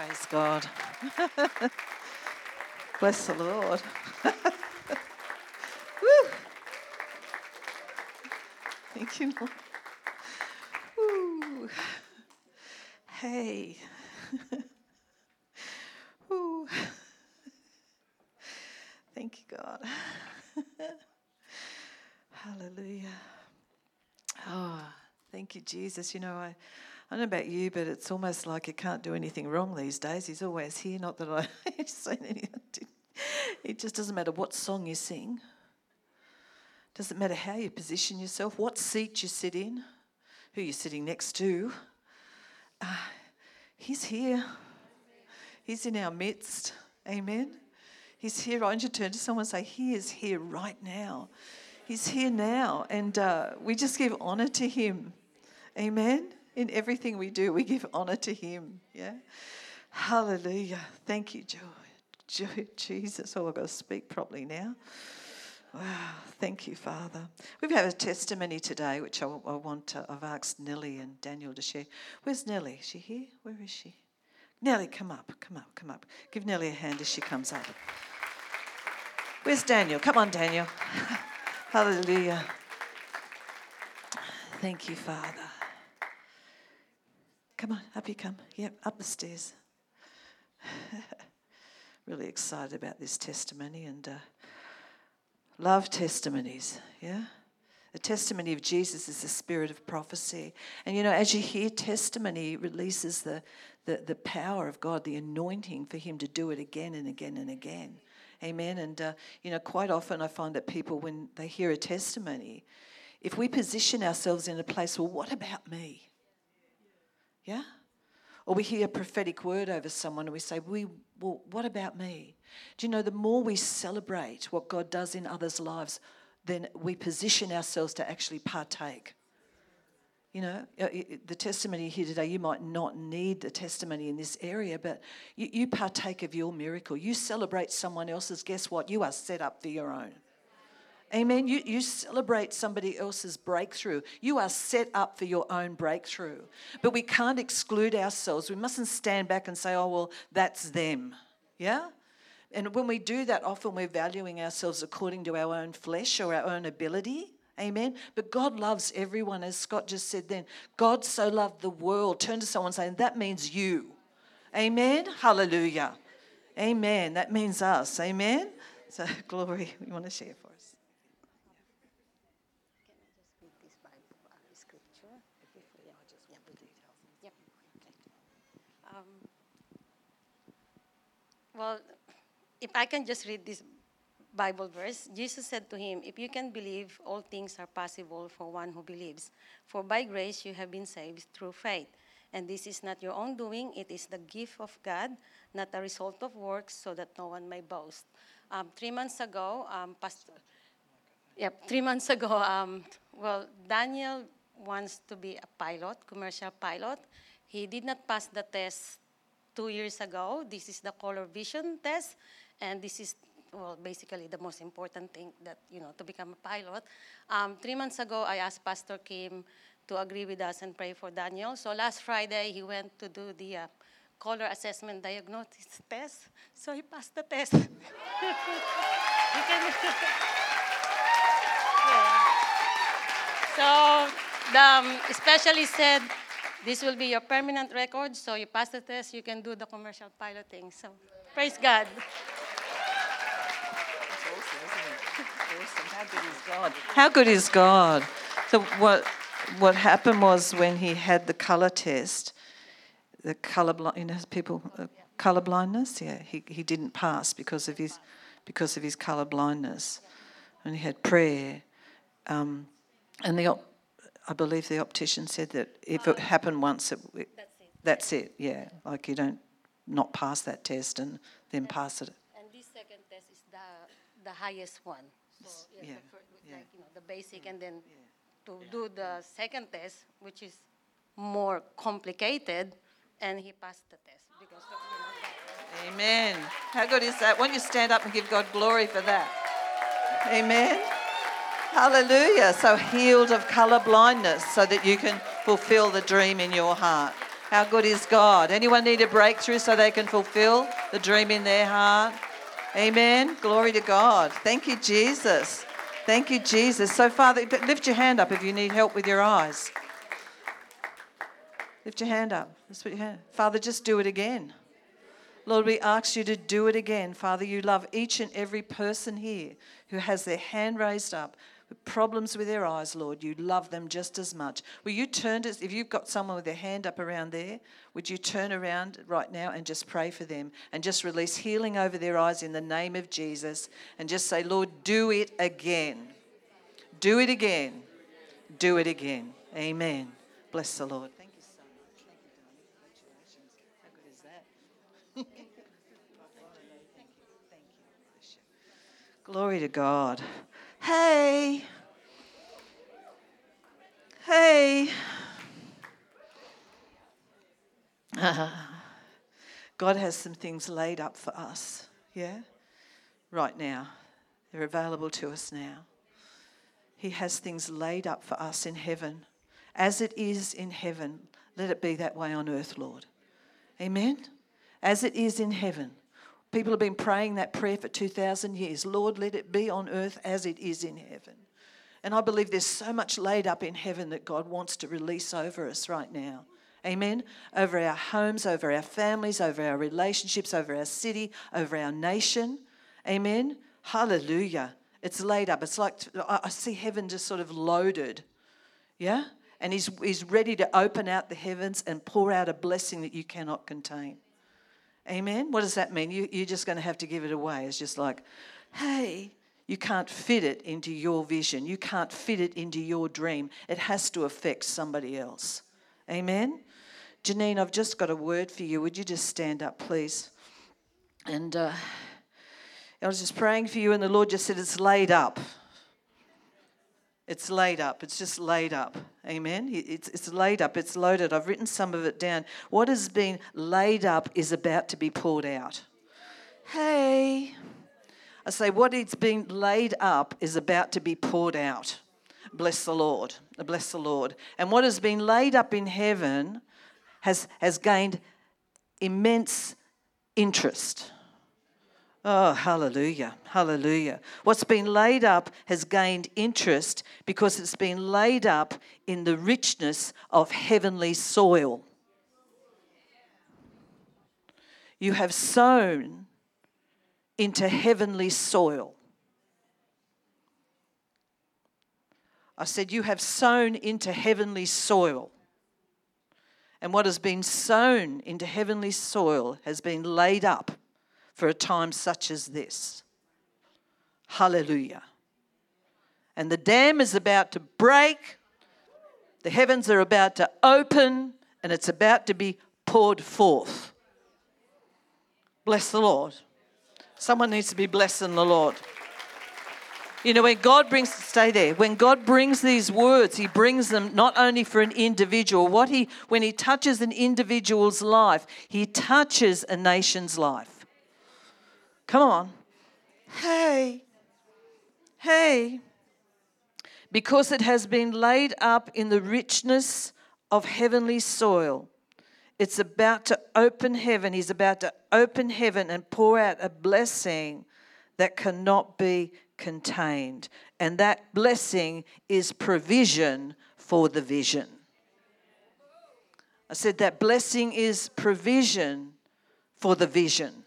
Praise God. Bless the Lord. Woo. Thank you, Lord. Woo. Hey. Woo. Thank you, God. Hallelujah. Oh, thank you, Jesus. You know, I, I don't know about you, but it's almost like you can't do anything wrong these days. He's always here. Not that I say anything. It just doesn't matter what song you sing. Doesn't matter how you position yourself, what seat you sit in, who you're sitting next to. Uh, he's here. He's in our midst. Amen. He's here. I want you to turn to someone and say, He is here right now. He's here now. And uh, we just give honor to Him. Amen. In everything we do, we give honor to Him. Yeah. Hallelujah. Thank you. Jesus. Oh, I've got to speak properly now. Wow. Thank you, Father. We've had a testimony today, which I, I want to, I've asked Nellie and Daniel to share. Where's Nellie? Is she here? Where is she? Nellie, come up, come up, come up. Give Nellie a hand as she comes up. Where's Daniel? Come on, Daniel. Hallelujah. Thank you, Father. Come on, up you come. Yep, up the stairs. really excited about this testimony and uh, love testimonies, yeah? The testimony of Jesus is the spirit of prophecy. And you know, as you hear testimony, releases the, the, the power of God, the anointing for Him to do it again and again and again. Amen. And, uh, you know, quite often I find that people, when they hear a testimony, if we position ourselves in a place, well, what about me? Yeah? Or we hear a prophetic word over someone and we say, we, well, what about me? Do you know, the more we celebrate what God does in others' lives, then we position ourselves to actually partake. You know, uh, the testimony here today, you might not need the testimony in this area, but you, you, partake of your miracle. You celebrate someone else's, guess what? You are set up for your own. Amen. You, you celebrate somebody else's breakthrough. You are set up for your own breakthrough. But we can't exclude ourselves. We mustn't stand back and say, oh, well, that's them. Yeah? And when we do that, often we're valuing ourselves according to our own flesh or our own ability. Amen. But God loves everyone, as Scott just said then. God so loved the world. Turn to someone and say, that means you. Amen. Hallelujah. Amen. That means us. Amen. So, glory, you want to share for us? Um, well, if I can just read this Bible verse, Jesus said to him, If you can believe, all things are possible for one who believes. For by grace you have been saved through faith. And this is not your own doing, it is the gift of God, not a result of works, so that no one may boast. Um, three months ago, um, Pastor, yep, three months ago, um, well, Daniel wants to be a pilot, commercial pilot. He did not pass the test two years ago. This is the color vision test, and this is well, basically the most important thing that, you know, to become a pilot. Um, three months ago, I asked Pastor Kim to agree with us and pray for Daniel. So last Friday, he went to do the uh, color assessment diagnosis test. So he passed the test. yeah. So the um, specialist said, this will be your permanent record, so you pass the test, you can do the commercial piloting. So praise God. How good is God? How good is God? So what what happened was when he had the color test, the color blind, you know, people uh, color blindness. Yeah, he, he didn't pass because of his because of his color blindness, and he had prayer, um, and the I believe the optician said that if it oh. happened once, it, it, that's it. Yeah, like you don't not pass that test and then pass it. And this second test is the the highest one. So yeah, yeah. The, yeah. Like, you know, the basic, and then to do the second test, which is more complicated, and he passed the test because of, you know, Amen. How good is that? Why don't you stand up and give God glory for that? Amen. Hallelujah. So healed of color blindness so that you can fulfill the dream in your heart. How good is God? Anyone need a breakthrough so they can fulfill the dream in their heart? Amen. Glory to God. Thank you, Jesus. Thank you, Jesus. So, Father, lift your hand up if you need help with your eyes. Lift your hand up. Put your hand. Father, just do it again. Lord, we ask you to do it again. Father, you love each and every person here who has their hand raised up problems with their eyes, Lord. You love them just as much. Will you turn to, if you've got someone with their hand up around there, would you turn around right now and just pray for them and just release healing over their eyes in the name of Jesus and just say, Lord, do it again. Do it again. Do it again. Amen. Bless the Lord. Thank you so much. Thank you, darling. Congratulations. How good is that? Thank you. Thank you. Glory to God. Hey. Hey. God has some things laid up for us. Yeah? Right now. They're available to us now. He has things laid up for us in heaven. As it is in heaven, let it be that way on earth, Lord. Amen? As it is in heaven. People have been praying that prayer for 2,000 years. Lord, let it be on earth as it is in heaven. And I believe there's so much laid up in heaven that God wants to release over us right now. Amen. Over our homes, over our families, over our relationships, over our city, over our nation. Amen. Hallelujah. It's laid up. It's like I see heaven just sort of loaded. Yeah? And he's, he's ready to open out the heavens and pour out a blessing that you cannot contain. Amen. What does that mean? You, you're just going to have to give it away. It's just like, hey, you can't fit it into your vision. You can't fit it into your dream. It has to affect somebody else. Amen. Janine, I've just got a word for you. Would you just stand up, please? And uh, I was just praying for you, and the Lord just said, It's laid up. It's laid up. It's just laid up. Amen. It's, it's laid up. It's loaded. I've written some of it down. What has been laid up is about to be poured out. Hey. I say, what is being laid up is about to be poured out. Bless the Lord. Bless the Lord. And what has been laid up in heaven has, has gained immense interest. Oh, hallelujah, hallelujah. What's been laid up has gained interest because it's been laid up in the richness of heavenly soil. You have sown into heavenly soil. I said, You have sown into heavenly soil. And what has been sown into heavenly soil has been laid up for a time such as this. Hallelujah. And the dam is about to break, the heavens are about to open, and it's about to be poured forth. Bless the Lord. Someone needs to be blessing the Lord. You know, when God brings, stay there, when God brings these words, He brings them not only for an individual, what He, when He touches an individual's life, He touches a nation's life. Come on. Hey, hey. Because it has been laid up in the richness of heavenly soil. It's about to open heaven. He's about to open heaven and pour out a blessing that cannot be contained. And that blessing is provision for the vision. I said that blessing is provision for the vision.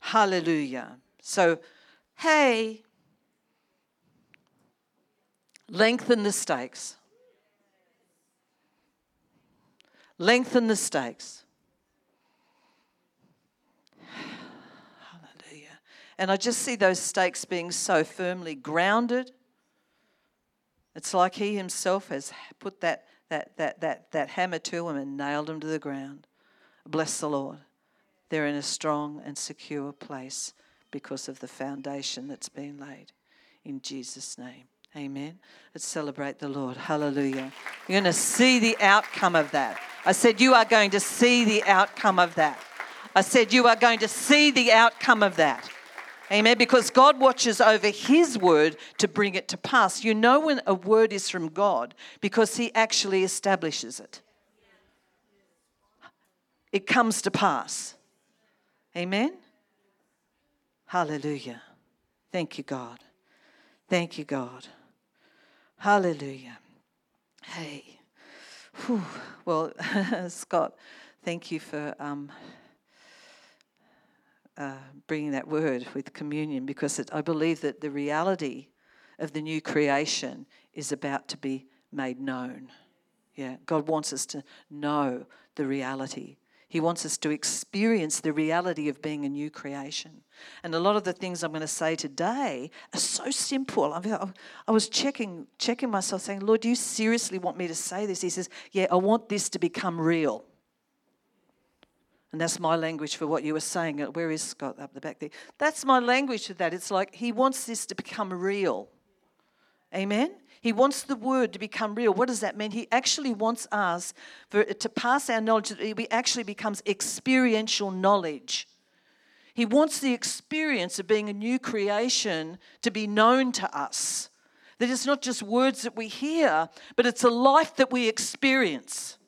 Hallelujah. So, hey, lengthen the stakes. Lengthen the stakes. Hallelujah. And I just see those stakes being so firmly grounded. It's like he himself has put that, that, that, that, that hammer to him and nailed him to the ground. Bless the Lord they're in a strong and secure place because of the foundation that's been laid. In Jesus' name. Amen. Let's celebrate the Lord. Hallelujah. You're going to see the outcome of that. I said, You are going to see the outcome of that. I said, You are going to see the outcome of that. Amen. Because God watches over His word to bring it to pass. You know when a word is from God because He actually establishes it. it comes to pass. Amen? Hallelujah. Thank you, God. Thank you, God. Hallelujah. Hey. Whew. Well, Scott, thank you for um, uh, bringing that word with communion because it, I believe that the reality of the new creation is about to be made known. Yeah, God wants us to know the reality. He wants us to experience the reality of being a new creation. And a lot of the things I'm going to say today are so simple. I, was checking, checking myself, saying, Lord, do you seriously want me to say this? He says, Yeah, I want this to become real. And that's my language for what you were saying. Uh, where is Scott up the back there? That's my language for that. It's like he wants this to become real. Amen? He wants the word to become real. What does that mean? He actually wants us for, to pass our knowledge, that it actually becomes experiential knowledge. He wants the experience of being a new creation to be known to us. That it's not just words that we hear, but it's a life that we experience.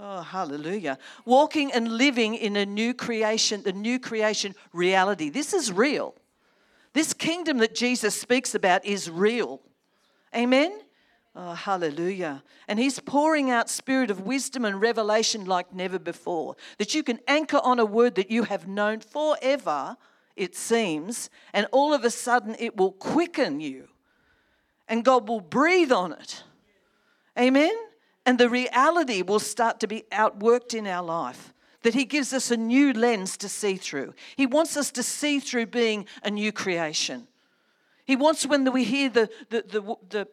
Oh, hallelujah. Walking and living in a new creation, the new creation reality. This is real. This kingdom that Jesus speaks about is real. Amen? Oh, hallelujah. And he's pouring out spirit of wisdom and revelation like never before. That you can anchor on a word that you have known forever, it seems, and all of a sudden it will quicken you. And God will breathe on it. Amen? And the reality will start to be outworked in our life. That He gives us a new lens to see through. He wants us to see through being a new creation. He wants when we hear the, the, the, the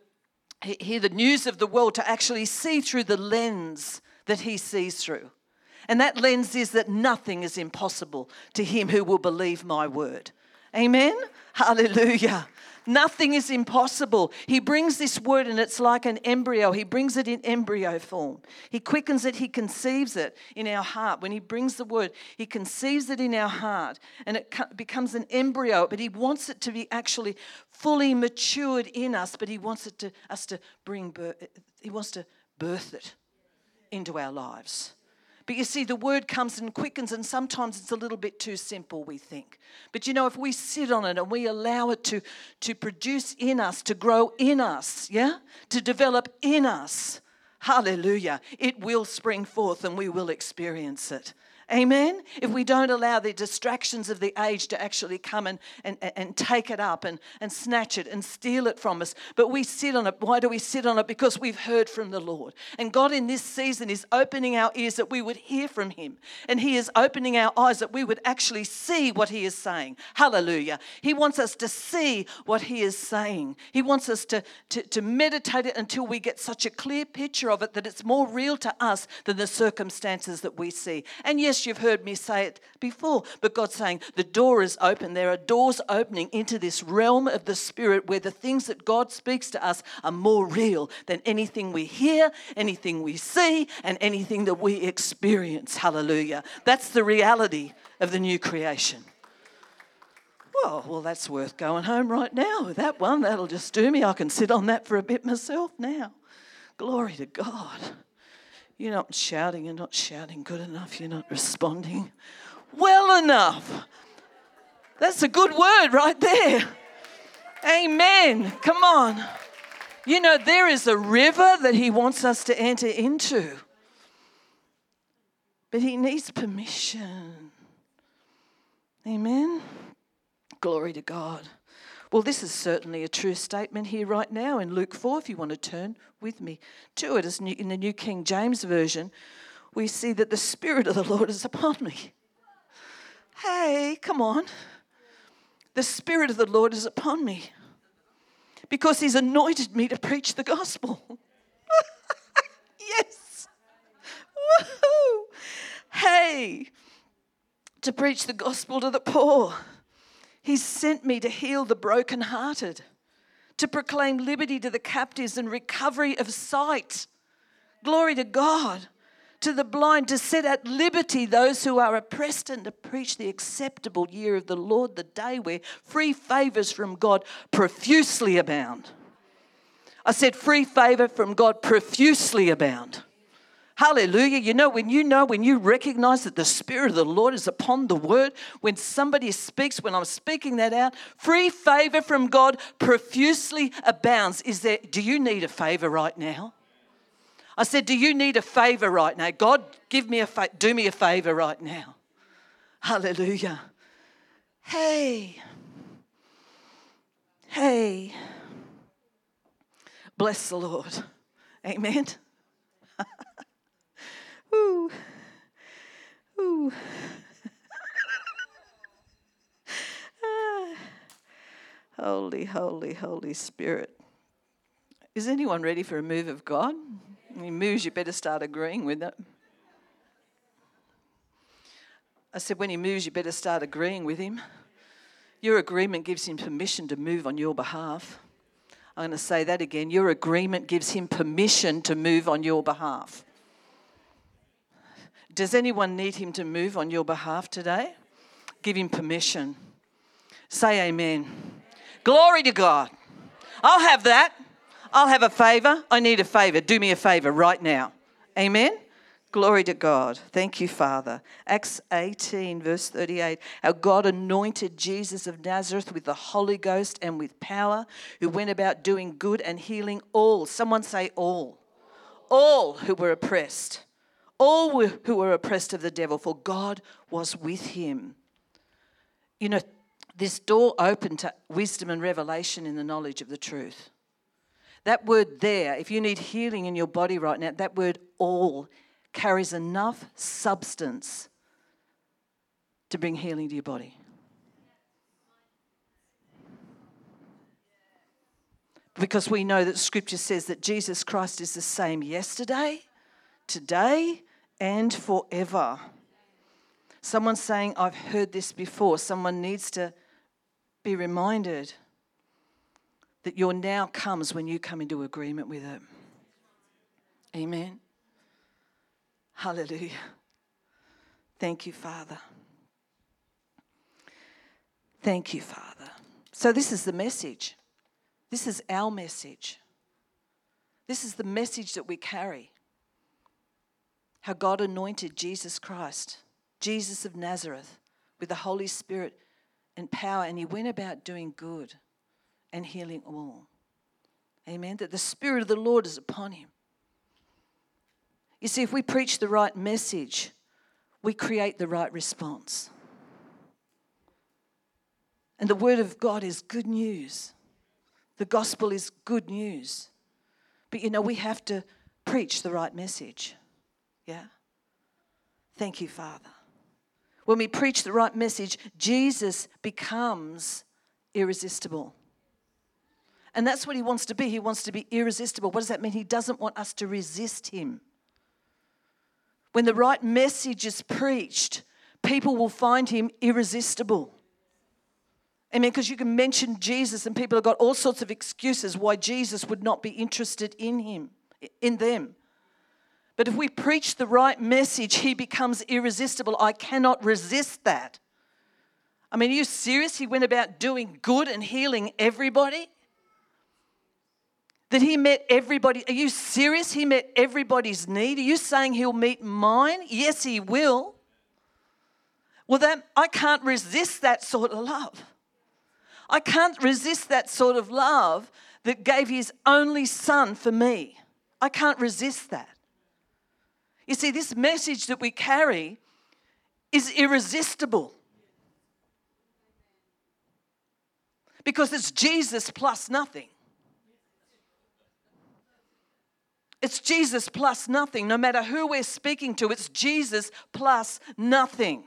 hear the news of the world to actually see through the lens that he sees through. And that lens is that nothing is impossible to him who will believe my word. Amen? Hallelujah. Nothing is impossible. He brings this word and it's like an embryo. He brings it in embryo form. He quickens it, he conceives it in our heart. When he brings the word, he conceives it in our heart and it becomes an embryo, but he wants it to be actually fully matured in us, but he wants it to us to bring birth, he wants to birth it into our lives. But you see, the word comes and quickens, and sometimes it's a little bit too simple, we think. But you know, if we sit on it and we allow it to, to produce in us, to grow in us, yeah, to develop in us, hallelujah, it will spring forth and we will experience it. Amen? If we don't allow the distractions of the age to actually come and, and, and take it up and, and snatch it and steal it from us, but we sit on it. Why do we sit on it? Because we've heard from the Lord. And God in this season is opening our ears that we would hear from Him. And He is opening our eyes that we would actually see what He is saying. Hallelujah. He wants us to see what He is saying. He wants us to, to, to meditate it until we get such a clear picture of it that it's more real to us than the circumstances that we see. And yes, you've heard me say it before, but God's saying the door is open. There are doors opening into this realm of the Spirit where the things that God speaks to us are more real than anything we hear, anything we see, and anything that we experience. Hallelujah. That's the reality of the new creation. Well, well, that's worth going home right now. That one, that'll just do me. I can sit on that for a bit myself now. Glory to God. You're not shouting, you're not shouting good enough, you're not responding well enough. That's a good word right there. Amen. Come on. You know, there is a river that He wants us to enter into, but He needs permission. Amen. Glory to God. Well, this is certainly a true statement here right now in Luke 4, if you want to turn with me to it. As in the New King James Version, we see that the Spirit of the Lord is upon me. Hey, come on. The Spirit of the Lord is upon me because He's anointed me to preach the gospel. yes. Woohoo. Hey, to preach the gospel to the poor He's sent me to heal the brokenhearted, to proclaim liberty to the captives and recovery of sight. Glory to God. To the blind, to set at liberty those who are oppressed, and to preach the acceptable year of the Lord, the day where free favors from God profusely abound. I said, free favor from God profusely abound. Hallelujah. You know, when you know, when you recognize that the Spirit of the Lord is upon the word, when somebody speaks, when I'm speaking that out, free favor from God profusely abounds. Is there, do you need a favor right now? I said, Do you need a favor right now? God, give me a fa- do me a favor right now. Hallelujah. Hey. Hey. Bless the Lord. Amen. Ooh. Ah. Ooh. holy, holy, Holy Spirit. Is anyone ready for a move of God? When he moves, you better start agreeing with it. I said, when he moves, you better start agreeing with him. Your agreement gives him permission to move on your behalf. I'm going to say that again. Your agreement gives him permission to move on your behalf. Does anyone need him to move on your behalf today? Give him permission. Say amen. Glory to God. I'll have that. I'll have a favor. I need a favor. Do me a favor right now. Amen. Glory to God. Thank you, Father. Acts 18, verse 38. Our God anointed Jesus of Nazareth with the Holy Ghost and with power, who went about doing good and healing all. Someone say, all. All who were oppressed. All who were oppressed of the devil, for God was with him. You know, this door opened to wisdom and revelation in the knowledge of the truth. That word there, if you need healing in your body right now, that word all carries enough substance to bring healing to your body. Because we know that scripture says that Jesus Christ is the same yesterday, today, and forever. Someone saying, I've heard this before. Someone needs to be reminded that your now comes when you come into agreement with it. Amen. Hallelujah. Thank you, Father. Thank you, Father. So, this is the message. This is our message. This is the message that we carry. How God anointed Jesus Christ, Jesus of Nazareth, with the Holy Spirit and power, and he went about doing good and healing all. Amen. That the Spirit of the Lord is upon him. You see, if we preach the right message, we create the right response. And the Word of God is good news. The gospel is good news. But you know, we have to preach the right message. Yeah? Thank you, Father. When we preach the right message, Jesus becomes irresistible. And that's what he wants to be. He wants to be irresistible. What does that mean? He doesn't want us to resist him. When the right message is preached, people will find him irresistible. Amen. Because you can mention Jesus and people have got all sorts of excuses why Jesus would not be interested in him, in them. But if we preach the right message, he becomes irresistible. I cannot resist that. I mean, are you serious? He went about doing good and healing everybody? That he met everybody. Are you serious? He met everybody's need. Are you saying he'll meet mine? Yes, he will. Well, then I can't resist that sort of love. I can't resist that sort of love that gave his only son for me. I can't resist that. You see, this message that we carry is irresistible. Because it's Jesus plus nothing. It's Jesus plus nothing. No matter who we're speaking to, it's Jesus plus nothing.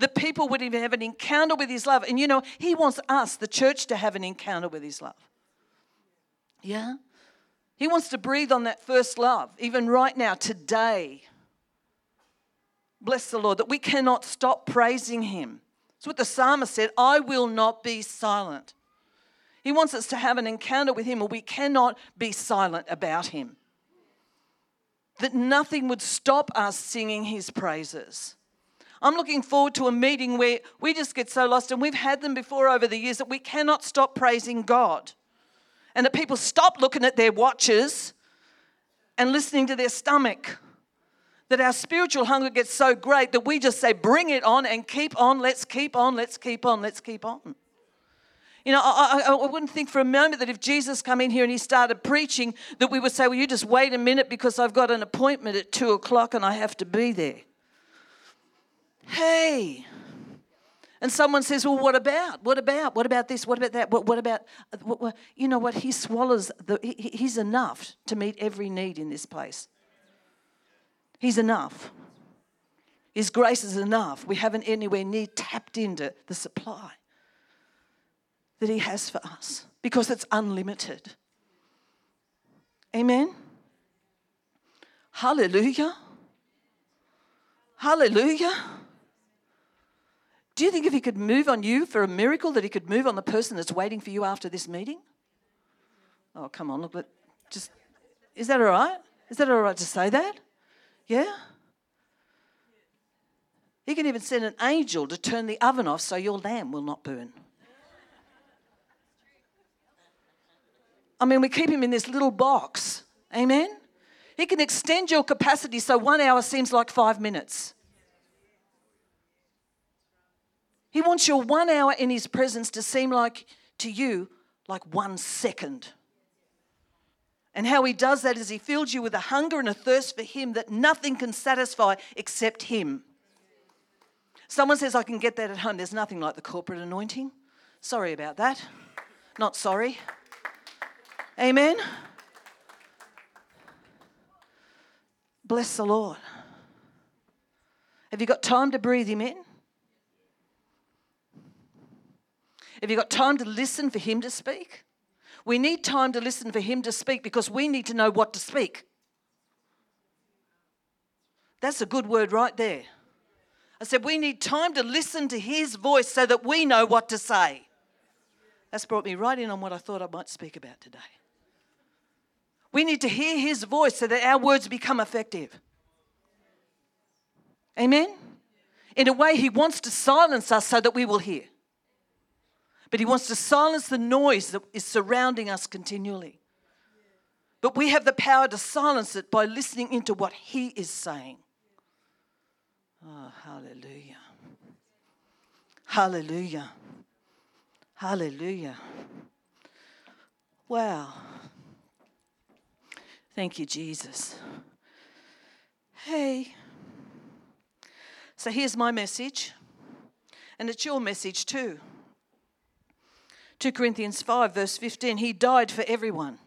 The people would even have an encounter with His love. And you know, He wants us, the church, to have an encounter with His love. Yeah? He wants to breathe on that first love, even right now, today. Bless the Lord, that we cannot stop praising Him. It's what the psalmist said I will not be silent. He wants us to have an encounter with Him where we cannot be silent about Him. That nothing would stop us singing His praises. I'm looking forward to a meeting where we just get so lost, and we've had them before over the years that we cannot stop praising God. And that people stop looking at their watches and listening to their stomach. That our spiritual hunger gets so great that we just say, bring it on and keep on, let's keep on, let's keep on, let's keep on. You know, I, I, I, wouldn't think for a moment that if Jesus come in here and he started preaching, that we would say, well, you just wait a minute because I've got an appointment at two o'clock and I have to be there. Hey. And someone says, well, what about? What about? What about this? What about that? What, what about, uh, what, what? you know what? He swallows, the, he, he's enough to meet every need in this place. He's enough. His grace is enough. We haven't anywhere near tapped into the supply that He has for us because it's unlimited. Amen? Hallelujah. Hallelujah. Do you think if He could move on you for a miracle, that He could move on the person that's waiting for you after this meeting? Oh, come on, look, just, is that all right? Is that all right to say that? Yeah? He can even send an angel to turn the oven off so your lamb will not burn. I mean, we keep him in this little box. Amen? He can extend your capacity so one hour seems like five minutes. He wants your one hour in his presence to seem like to you like one second. And how he does that is he fills you with a hunger and a thirst for him that nothing can satisfy except him. Someone says, I can get that at home. There's nothing like the corporate anointing. Sorry about that. Not sorry. Amen. Bless the Lord. Have you got time to breathe Him in? Have you got time to listen for Him to speak? We need time to listen for Him to speak because we need to know what to speak. That's a good word right there. I said, we need time to listen to His voice so that we know what to say. That's brought me right in on what I thought I might speak about today. We need to hear his voice so that our words become effective. Amen? In a way, he wants to silence us so that we will hear. But he wants to silence the noise that is surrounding us continually. But we have the power to silence it by listening into what he is saying. Oh, hallelujah. Hallelujah. Hallelujah. Wow. Thank you, Jesus. Hey. So here's my message, and it's your message too. 2 Corinthians 5, verse 15 He died for everyone.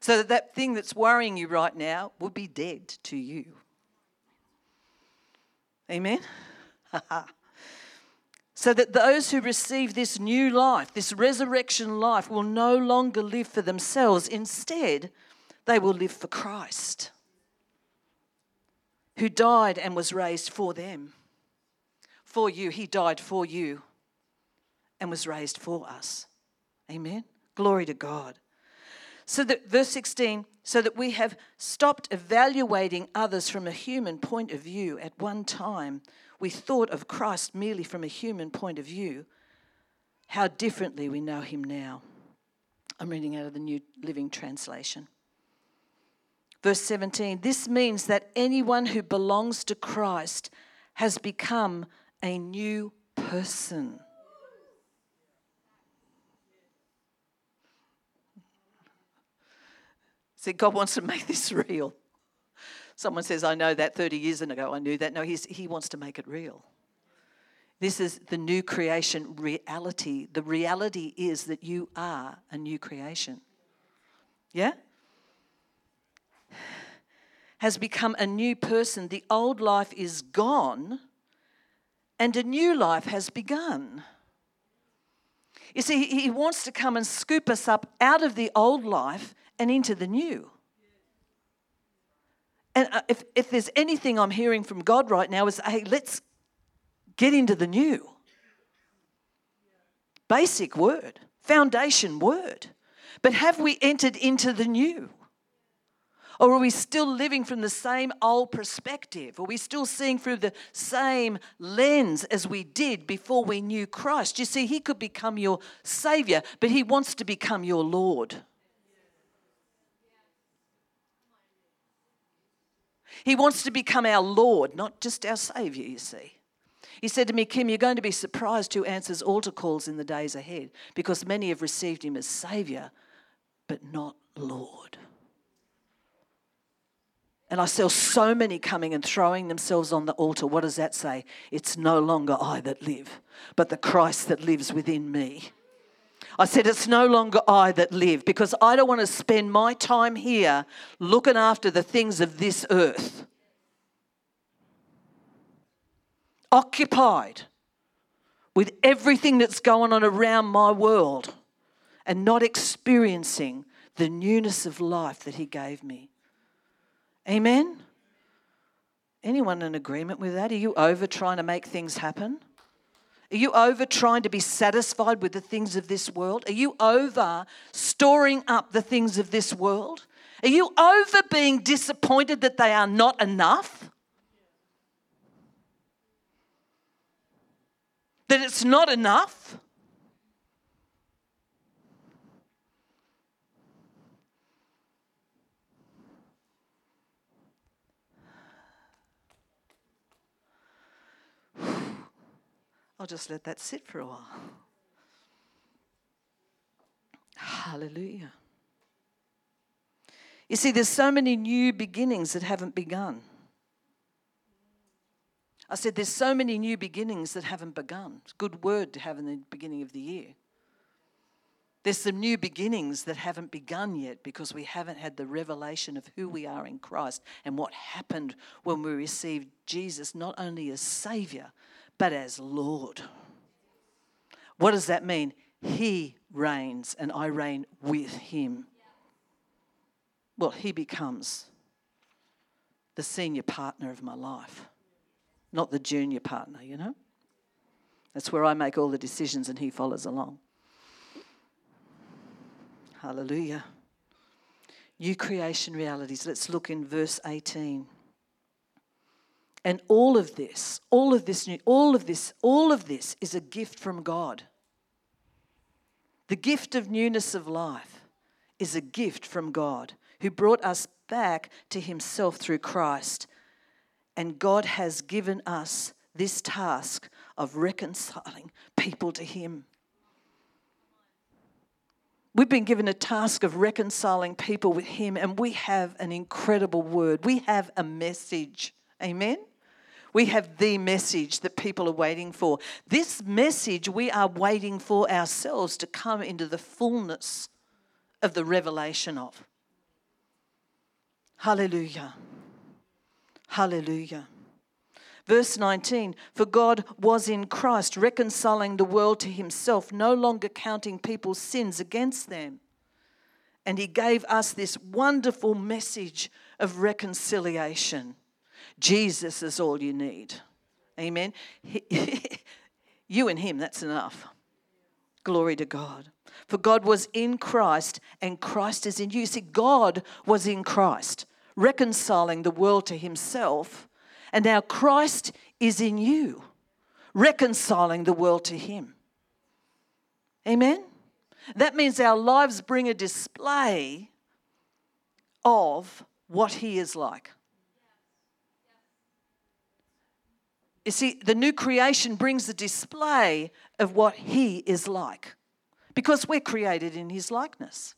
So that that thing that's worrying you right now will be dead to you. Amen? so that those who receive this new life, this resurrection life, will no longer live for themselves. Instead, they will live for Christ, who died and was raised for them. For you, He died for you and was raised for us. Amen. Glory to God. So that, verse 16, so that we have stopped evaluating others from a human point of view at one time we thought of Christ merely from a human point of view, how differently we know him now. I'm reading out of the New Living Translation. Verse 17 this means that anyone who belongs to Christ has become a new person. See, God wants to make this real. Someone says, I know that 30 years ago, I knew that. No, he wants to make it real. This is the new creation reality. The reality is that you are a new creation. Yeah? Has become a new person. The old life is gone and a new life has begun. You see, he wants to come and scoop us up out of the old life and into the new. And uh, if, if there's anything I'm hearing from God right now is, hey, let's get into the new. Basic word, foundation word. But have we entered into the new? Or are we still living from the same old perspective? Are we still seeing through the same lens as we did before we knew Christ? You see, He could become your Savior, but He wants to become your Lord. He wants to become our Lord, not just our Savior, you see. He said to me, Kim, you're going to be surprised who answers altar calls in the days ahead because many have received Him as Savior, but not Lord. And I saw so many coming and throwing themselves on the altar. What does that say? It's no longer I that live, but the Christ that lives within me. I said, It's no longer I that live because I don't want to spend my time here looking after the things of this earth. Occupied with everything that's going on around my world and not experiencing the newness of life that He gave me. Amen? Anyone in agreement with that? Are you over trying to make things happen? Are you over trying to be satisfied with the things of this world? Are you over storing up the things of this world? Are you over being disappointed that they are not enough? That it's not enough? I'll just let that sit for a while. Hallelujah. You see, there's so many new beginnings that haven't begun. I said, there's so many new beginnings that haven't begun. It's a good word to have in the beginning of the year. There's some new beginnings that haven't begun yet because we haven't had the revelation of who we are in Christ and what happened when we received Jesus not only as Savior, but as Lord. What does that mean? He reigns and I reign with him. Well, he becomes the senior partner of my life, not the junior partner, you know? That's where I make all the decisions and he follows along. Hallelujah. New creation realities. Let's look in verse 18. And all of this, all of this, all of this, all of this is a gift from God. The gift of newness of life is a gift from God who brought us back to himself through Christ. And God has given us this task of reconciling people to him. We've been given a task of reconciling people with him, and we have an incredible word. We have a message. Amen? We have the message that people are waiting for. This message we are waiting for ourselves to come into the fullness of the revelation of. Hallelujah. Hallelujah. Verse 19 For God was in Christ, reconciling the world to himself, no longer counting people's sins against them. And he gave us this wonderful message of reconciliation. Jesus is all you need. Amen. you and Him, that's enough. Glory to God. For God was in Christ and Christ is in you. See, God was in Christ, reconciling the world to Himself, and now Christ is in you, reconciling the world to Him. Amen? That means our lives bring a display of what He is like. You see, the new creation brings a display of what He is like because we're created in His likeness.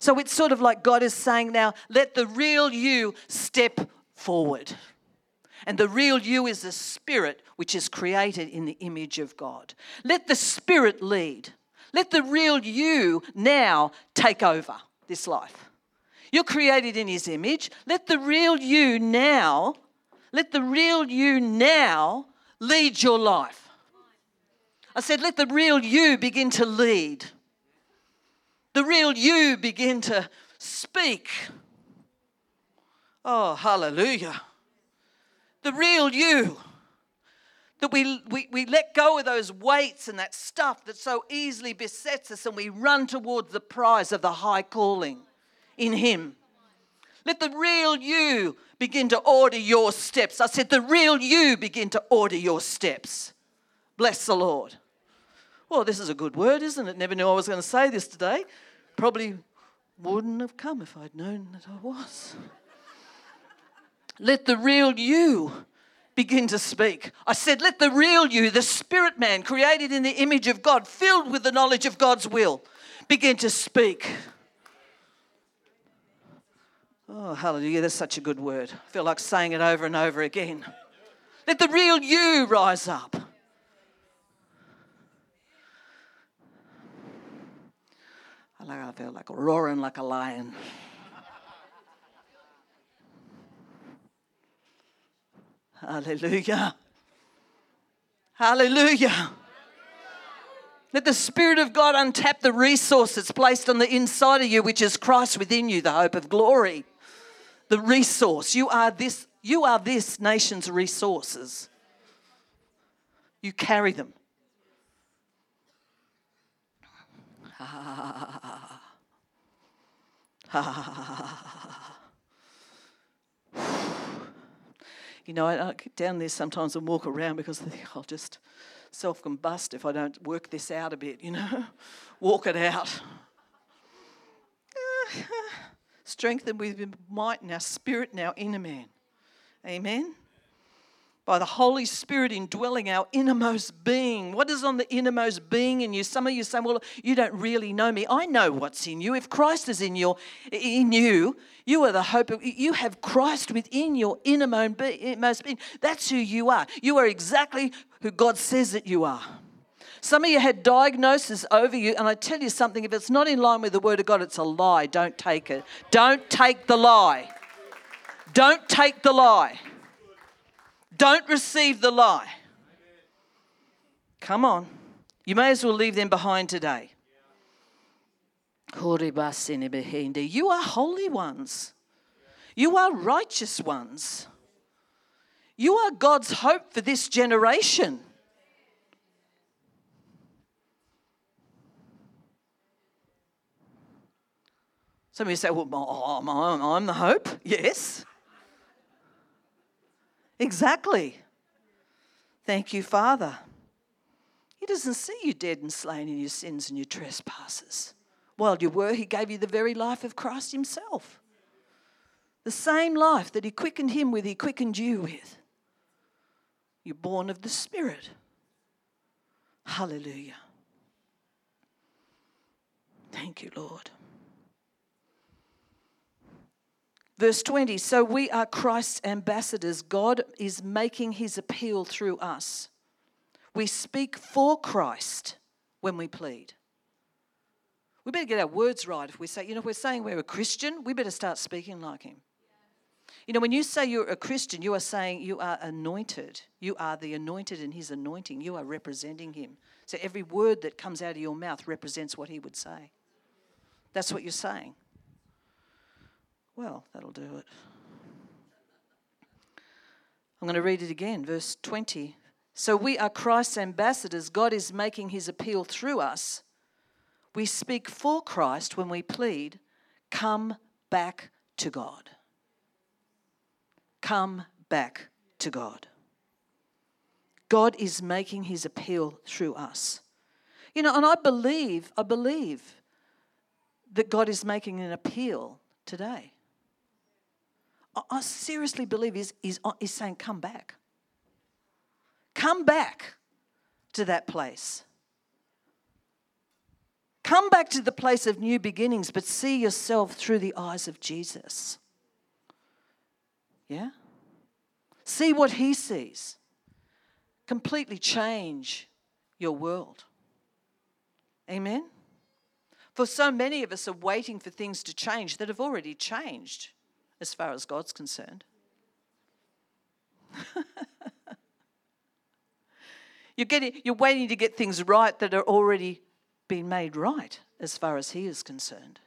So it's sort of like God is saying now, let the real you step forward. And the real you is the spirit which is created in the image of God. Let the spirit lead. Let the real you now take over this life. You're created in his image. Let the real you now let the real you now lead your life. I said, let the real you begin to lead. The real you begin to speak. Oh, hallelujah. The real you. That we, we, we let go of those weights and that stuff that so easily besets us and we run towards the prize of the high calling in Him. Let the real you begin to order your steps. I said, the real you begin to order your steps. Bless the Lord. Well, this is a good word, isn't it? Never knew I was going to say this today. Probably wouldn't have come if I'd known that I was. Let the real you begin to speak. I said, Let the real you, the spirit man created in the image of God, filled with the knowledge of God's will, begin to speak. Oh, hallelujah. That's such a good word. I feel like saying it over and over again. Let the real you rise up. I feel like roaring like a lion. Hallelujah. Hallelujah. Let the Spirit of God untap the resource that's placed on the inside of you, which is Christ within you, the hope of glory. The resource. You are this, you are this nation's resources. You carry them. You know, I, I get down there sometimes and walk around because I think I'll just self combust if I don't work this out a bit, you know, walk it out. Strengthen with might in our spirit and our inner man. Amen by the Holy Spirit indwelling our innermost being. What is on the innermost being in you? Some of you say, "Well, you don't really know me." I know what's in you. If Christ is in your in you, you are the hope of you have Christ within your innermost being. That's who you are. You are exactly who God says that you are. Some of you had diagnosis over you, and I tell you something, if it's not in line with the Word of God, it's a lie. Don't take it. Don't take the lie. Don't take the lie. Don't receive the lie. Come on. You may as well leave them behind today. You are holy ones. You are righteous ones. You are God's hope for this generation. Some of you say, Well, oh, oh, I'm the hope. Yes. Exactly. Thank you, Father. He doesn't see you dead and slain in your sins and your trespasses. While you were, He gave you the very life of Christ Himself. The same life that He quickened Him with, He quickened you with. You're born of the Spirit. Hallelujah. Thank you, Lord. Verse 20 So we are Christ's ambassadors. God is making his appeal through us. We speak for Christ when we plead. We better get our words right. If we say, you know, if we're saying we're a Christian, we better start speaking like him. You know, when you say you're a Christian, you are saying you are anointed. You are the anointed in his anointing. You are representing him. So every word that comes out of your mouth represents what he would say. That's what you're saying. Well, that'll do it. I'm going to read it again, verse 20. So we are Christ's ambassadors. God is making his appeal through us. We speak for Christ when we plead, Come back to God. Come back to God. God is making his appeal through us. You know, and I believe, I believe that God is making an appeal today. I seriously believe is, is, uh, is saying, come back. Come back to that place. Come back to the place of new beginnings, but see yourself through the eyes of Jesus. Yeah? See what he sees. Completely change your world. Amen? For so many of us are waiting for things to change that have already changed as far as God's concerned. you're, getting, you're waiting to get things right that are already been made right as far as He is concerned.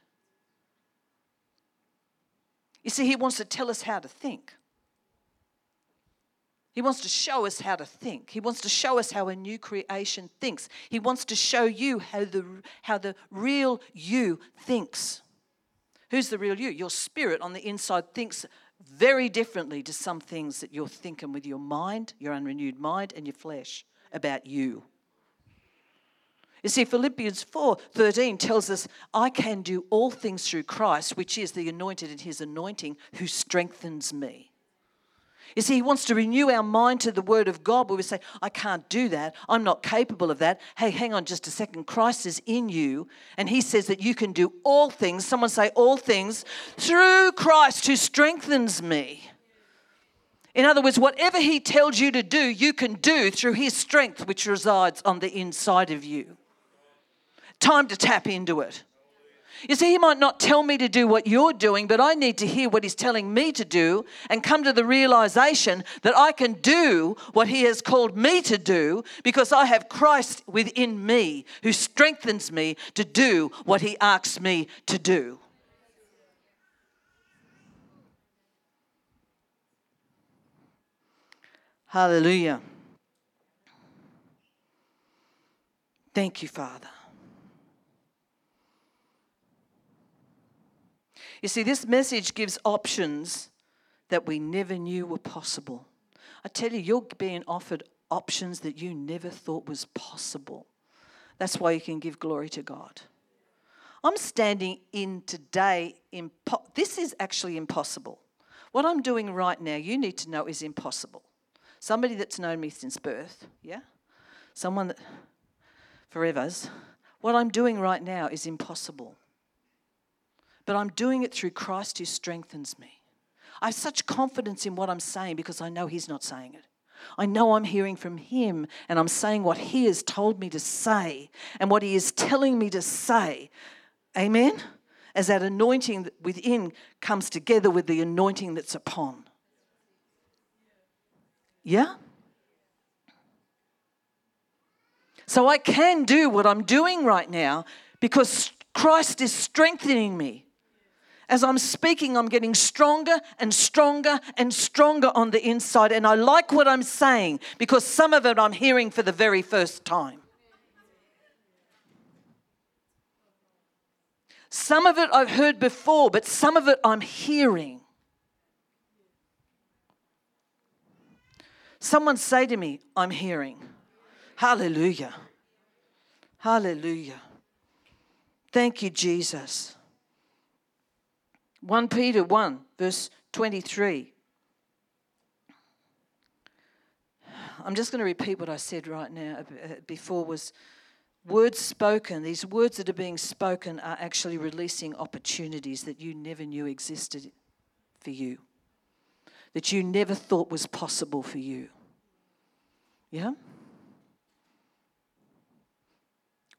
You see, He wants to tell us how to think. He wants to show us how to think. He wants to show us how a new creation thinks. He wants to show you how the, how the real you thinks. Who's the real you? Your spirit on the inside thinks very differently to some things that you're thinking with your mind, your unrenewed mind, and your flesh about you. You see, Philippians 4 13 tells us, I can do all things through Christ, which is the anointed in his anointing, who strengthens me. You see, He wants to renew our mind to the Word of God where we say, I can't do that. I'm not capable of that. Hey, hang on just a second. Christ is in you, and He says that you can do all things. Someone say, all things through Christ who strengthens me. In other words, whatever He tells you to do, you can do through His strength which resides on the inside of you. Time to tap into it. You see, he might not tell me to do what you're doing, but I need to hear what he's telling me to do and come to the realization that I can do what he has called me to do because I have Christ within me who strengthens me to do what he asks me to do. Hallelujah. Thank you, Father. You see, this message gives options that we never knew were possible. I tell you, you're being offered options that you never thought was possible. That's why you can give glory to God. I'm standing in today, impo- this is actually impossible. What I'm doing right now, you need to know is impossible. Somebody that's known me since birth, yeah? Someone that, forevers, what I'm doing right now is impossible but I'm doing it through Christ who strengthens me. I have such confidence in what I'm saying because I know He's not saying it. I know I'm hearing from Him and I'm saying what He has told me to say and what He is telling me to say. Amen? As that anointing within comes together with the anointing that's upon. Yeah? So I can do what I'm doing right now because Christ is strengthening me. As I'm speaking, I'm getting stronger and stronger and stronger on the inside. And I like what I'm saying because some of it I'm hearing for the very first time. Some of it I've heard before, but some of it I'm hearing. Someone say to me, I'm hearing. Hallelujah. Hallelujah. Thank you, Jesus. 1 Peter 1, verse 23. I'm just going to repeat what I said right now uh, before was words spoken these words that are being spoken are actually releasing opportunities that you never knew existed for you that you never thought was possible for you yeah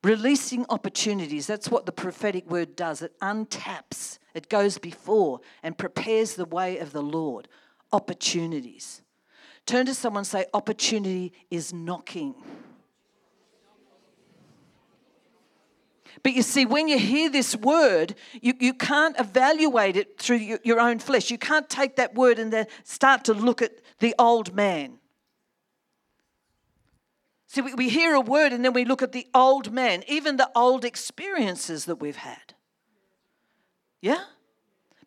Releasing opportunities, that's what the prophetic word does. It untaps, it goes before and prepares the way of the Lord. Opportunities. Turn to someone say, Opportunity is knocking. But you see, when you hear this word, you, you can't evaluate it through your, your own flesh. You can't take that word and then start to look at the old man. See, we, we hear a word and then we look at the old man, even the old experiences that we've had. Yeah?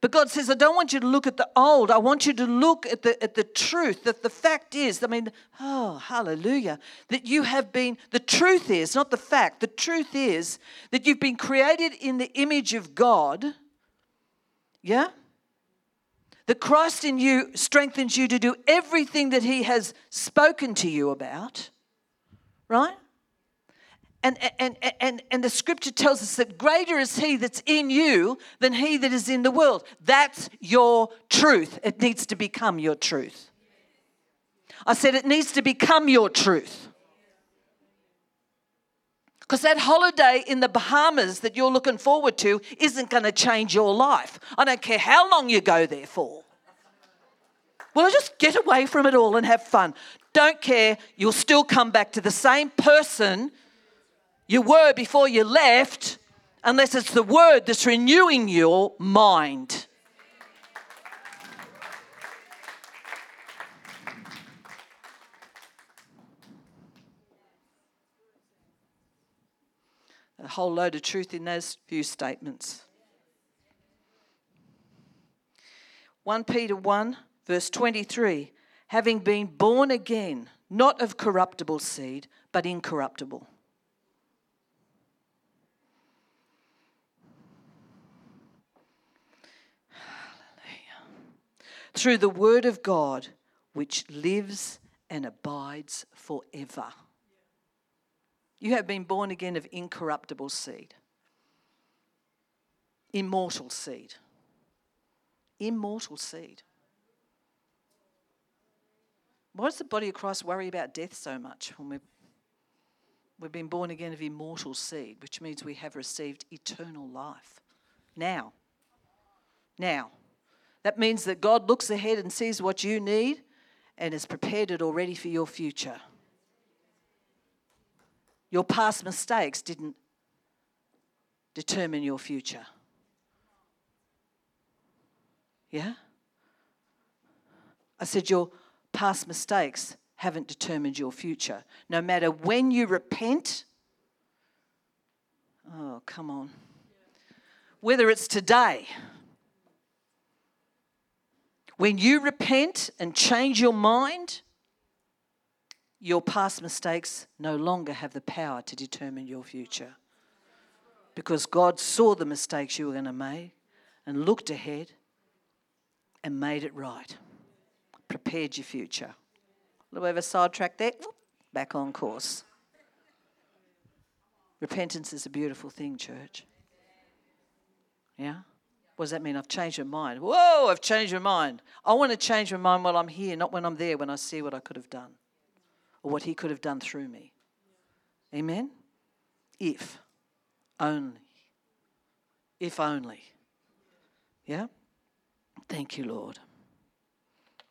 But God says, I don't want you to look at the old. I want you to look at the, at the truth. That the fact is, I mean, oh, hallelujah, that you have been, the truth is, not the fact, the truth is that you've been created in the image of God. Yeah? That Christ in you strengthens you to do everything that He has spoken to you about right? And, and, and, and the scripture tells us that greater is he that's in you than he that is in the world. That's your truth. It needs to become your truth. I said it needs to become your truth. Because that holiday in the Bahamas that you're looking forward to isn't going to change your life. I don't care how long you go there for. Well, just get away from it all and have fun. Don't care, you'll still come back to the same person you were before you left, unless it's the word that's renewing your mind. A whole load of truth in those few statements. 1 Peter 1, verse 23 having been born again, not of corruptible seed, but incorruptible. Hallelujah. Through the word of God, which lives and abides forever. You have been born again of incorruptible seed, immortal seed. Immortal seed. Why does the body of Christ worry about death so much when we've, we've been born again of immortal seed, which means we have received eternal life? Now. Now. That means that God looks ahead and sees what you need and has prepared it already for your future. Your past mistakes didn't determine your future. Yeah? I said, Your past mistakes haven't determined your future. No matter when you repent, oh, come on. Whether it's today, when you repent and change your mind, your past mistakes no longer have the power to determine your future. Because God saw the mistakes you were going to make and looked ahead and made it right, prepared your future. A little bit of a sidetrack there, back on course. Repentance is a beautiful thing, church. Yeah? What does that mean? I've changed my mind. Whoa, I've changed my mind. I want to change my mind while I'm here, not when I'm there, when I see what I could have done or what He could have done through me. Amen? If only. If only. Yeah? Thank you, Lord.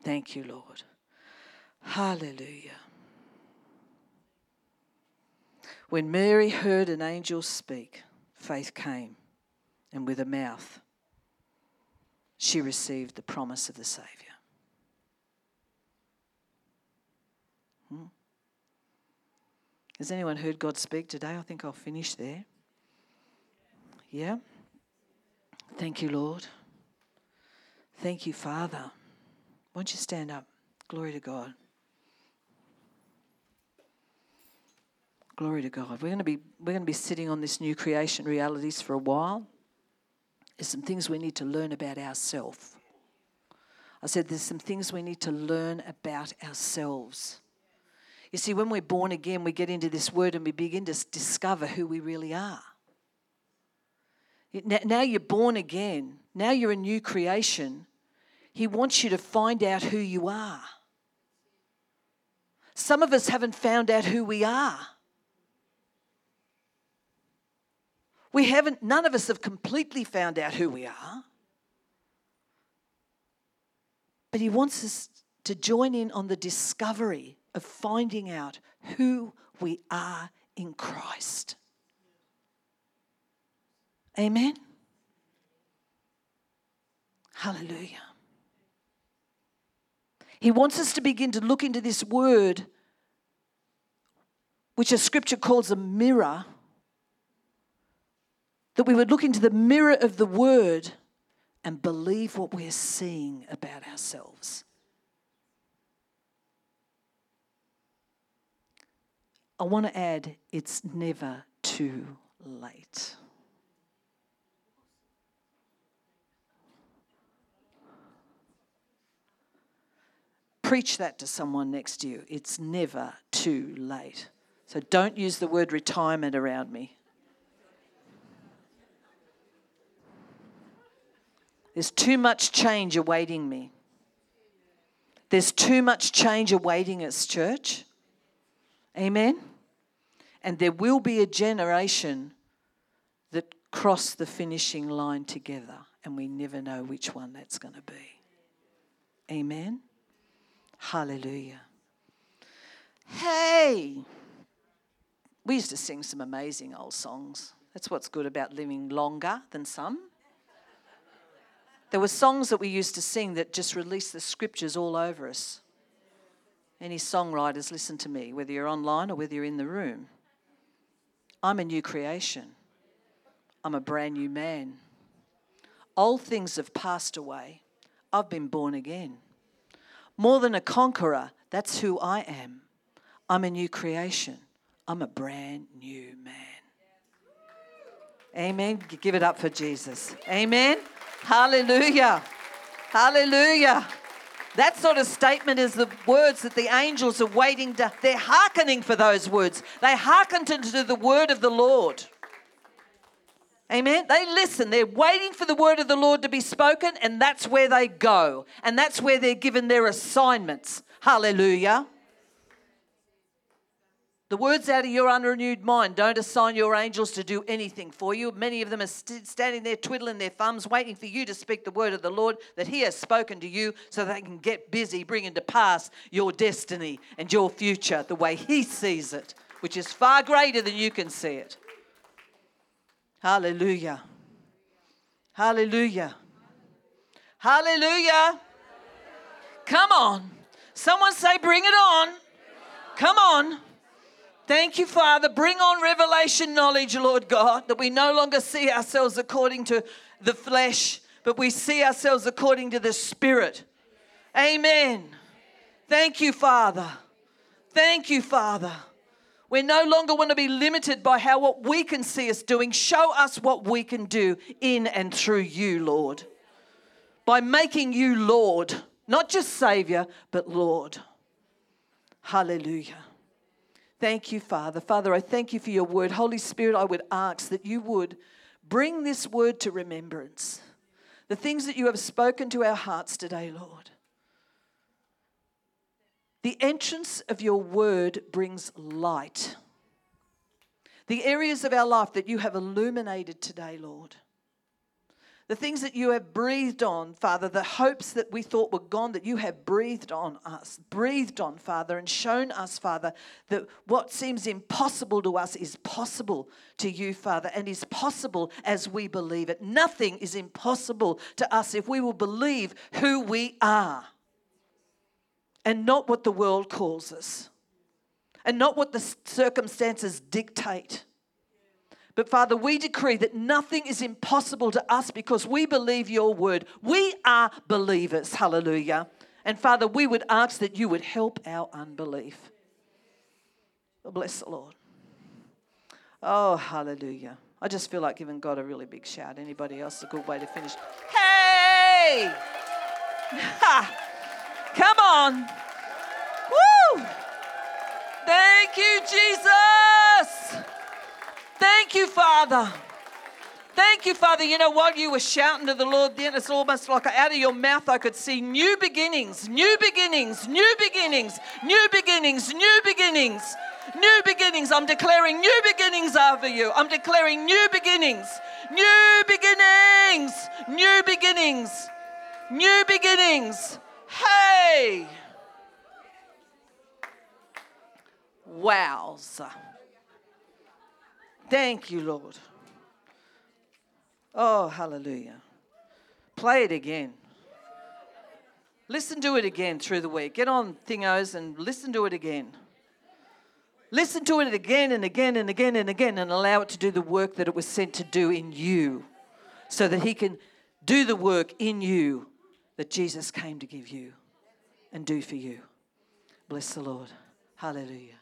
Thank you, Lord. Hallelujah. When Mary heard an angel speak, faith came, and with a mouth, she received the promise of the Saviour. Hmm? Has anyone heard God speak today? I think I'll finish there. Yeah? Thank you, Lord. Thank you, Father. Won't you stand up? Glory to God. Glory to God. We're going to be we're going to be sitting on this new creation realities for a while. There's some things we need to learn about ourselves. I said there's some things we need to learn about ourselves. You see, when we're born again, we get into this word and we begin to discover who we really are. Now you're born again. Now you're a new creation. He wants you to find out who you are. Some of us haven't found out who we are. We haven't, none of us have completely found out who we are. But He wants us to join in on the discovery of finding out who we are in Christ. Amen. Hallelujah. He wants us to begin to look into this word, which a scripture calls a mirror that we would look into the mirror of the Word and believe what we're seeing about ourselves. I want to add it's never too late. Preach that to someone next to you. It's never too late. So don't use the word retirement around me. There's too much change awaiting me. There's too much change awaiting us, church. Amen? And there will be a generation that cross the finishing line together, and we never know which one that's going to be. Amen? Hallelujah. Hey! We used to sing some amazing old songs. That's what's good about living longer than some. There were songs that we used to sing that just released the scriptures all over us. Any songwriters, listen to me, whether you're online or whether you're in the room. I'm a new creation. I'm a brand new man. Old things have passed away. I've been born again. More than a conqueror, that's who I am. I'm a new creation. I'm a brand new man. Amen. Give it up for Jesus. Amen. Hallelujah. Hallelujah. That sort of statement is the words that the angels are waiting to, they're hearkening for those words. They hearken to the word of the Lord. Amen. They listen. They're waiting for the word of the Lord to be spoken, and that's where they go. And that's where they're given their assignments. Hallelujah. The words out of your unrenewed mind don't assign your angels to do anything for you. Many of them are st- standing there twiddling their thumbs, waiting for you to speak the word of the Lord that He has spoken to you so they can get busy bringing to pass your destiny and your future the way He sees it, which is far greater than you can see it. Hallelujah. Hallelujah. Hallelujah. Come on. Someone say, bring it on. Come on. Thank you, Father. Bring on revelation knowledge, Lord God, that we no longer see ourselves according to the flesh, but we see ourselves according to the Spirit. Amen. Thank you, Father. Thank you, Father. We no longer want to be limited by how what we can see us doing. Show us what we can do in and through you, Lord. By making you Lord, not just Savior, but Lord. Hallelujah. Thank you, Father. Father, I thank you for your word. Holy Spirit, I would ask that you would bring this word to remembrance. The things that you have spoken to our hearts today, Lord. The entrance of your word brings light. The areas of our life that you have illuminated today, Lord. The things that you have breathed on, Father, the hopes that we thought were gone, that you have breathed on us, breathed on, Father, and shown us, Father, that what seems impossible to us is possible to you, Father, and is possible as we believe it. Nothing is impossible to us if we will believe who we are and not what the world calls us, and not what the circumstances dictate. But Father, we decree that nothing is impossible to us because we believe your word. We are believers. Hallelujah. And Father, we would ask that you would help our unbelief. Oh, bless the Lord. Oh, hallelujah. I just feel like giving God a really big shout. Anybody else? A good way to finish. Hey! Ha! Come on. Woo! Thank you, Jesus. Thank you, Father. Thank you, Father. You know what? You were shouting to the Lord then. It's almost like out of your mouth I could see new beginnings, new beginnings, new beginnings, new beginnings, new beginnings, new beginnings. I'm declaring new beginnings over you. I'm declaring new beginnings, new beginnings, new beginnings, new beginnings. Hey! Wowza. Thank you, Lord. Oh, hallelujah. Play it again. Listen to it again through the week. Get on thingos and listen to it again. Listen to it again and again and again and again and allow it to do the work that it was sent to do in you so that He can do the work in you that Jesus came to give you and do for you. Bless the Lord. Hallelujah.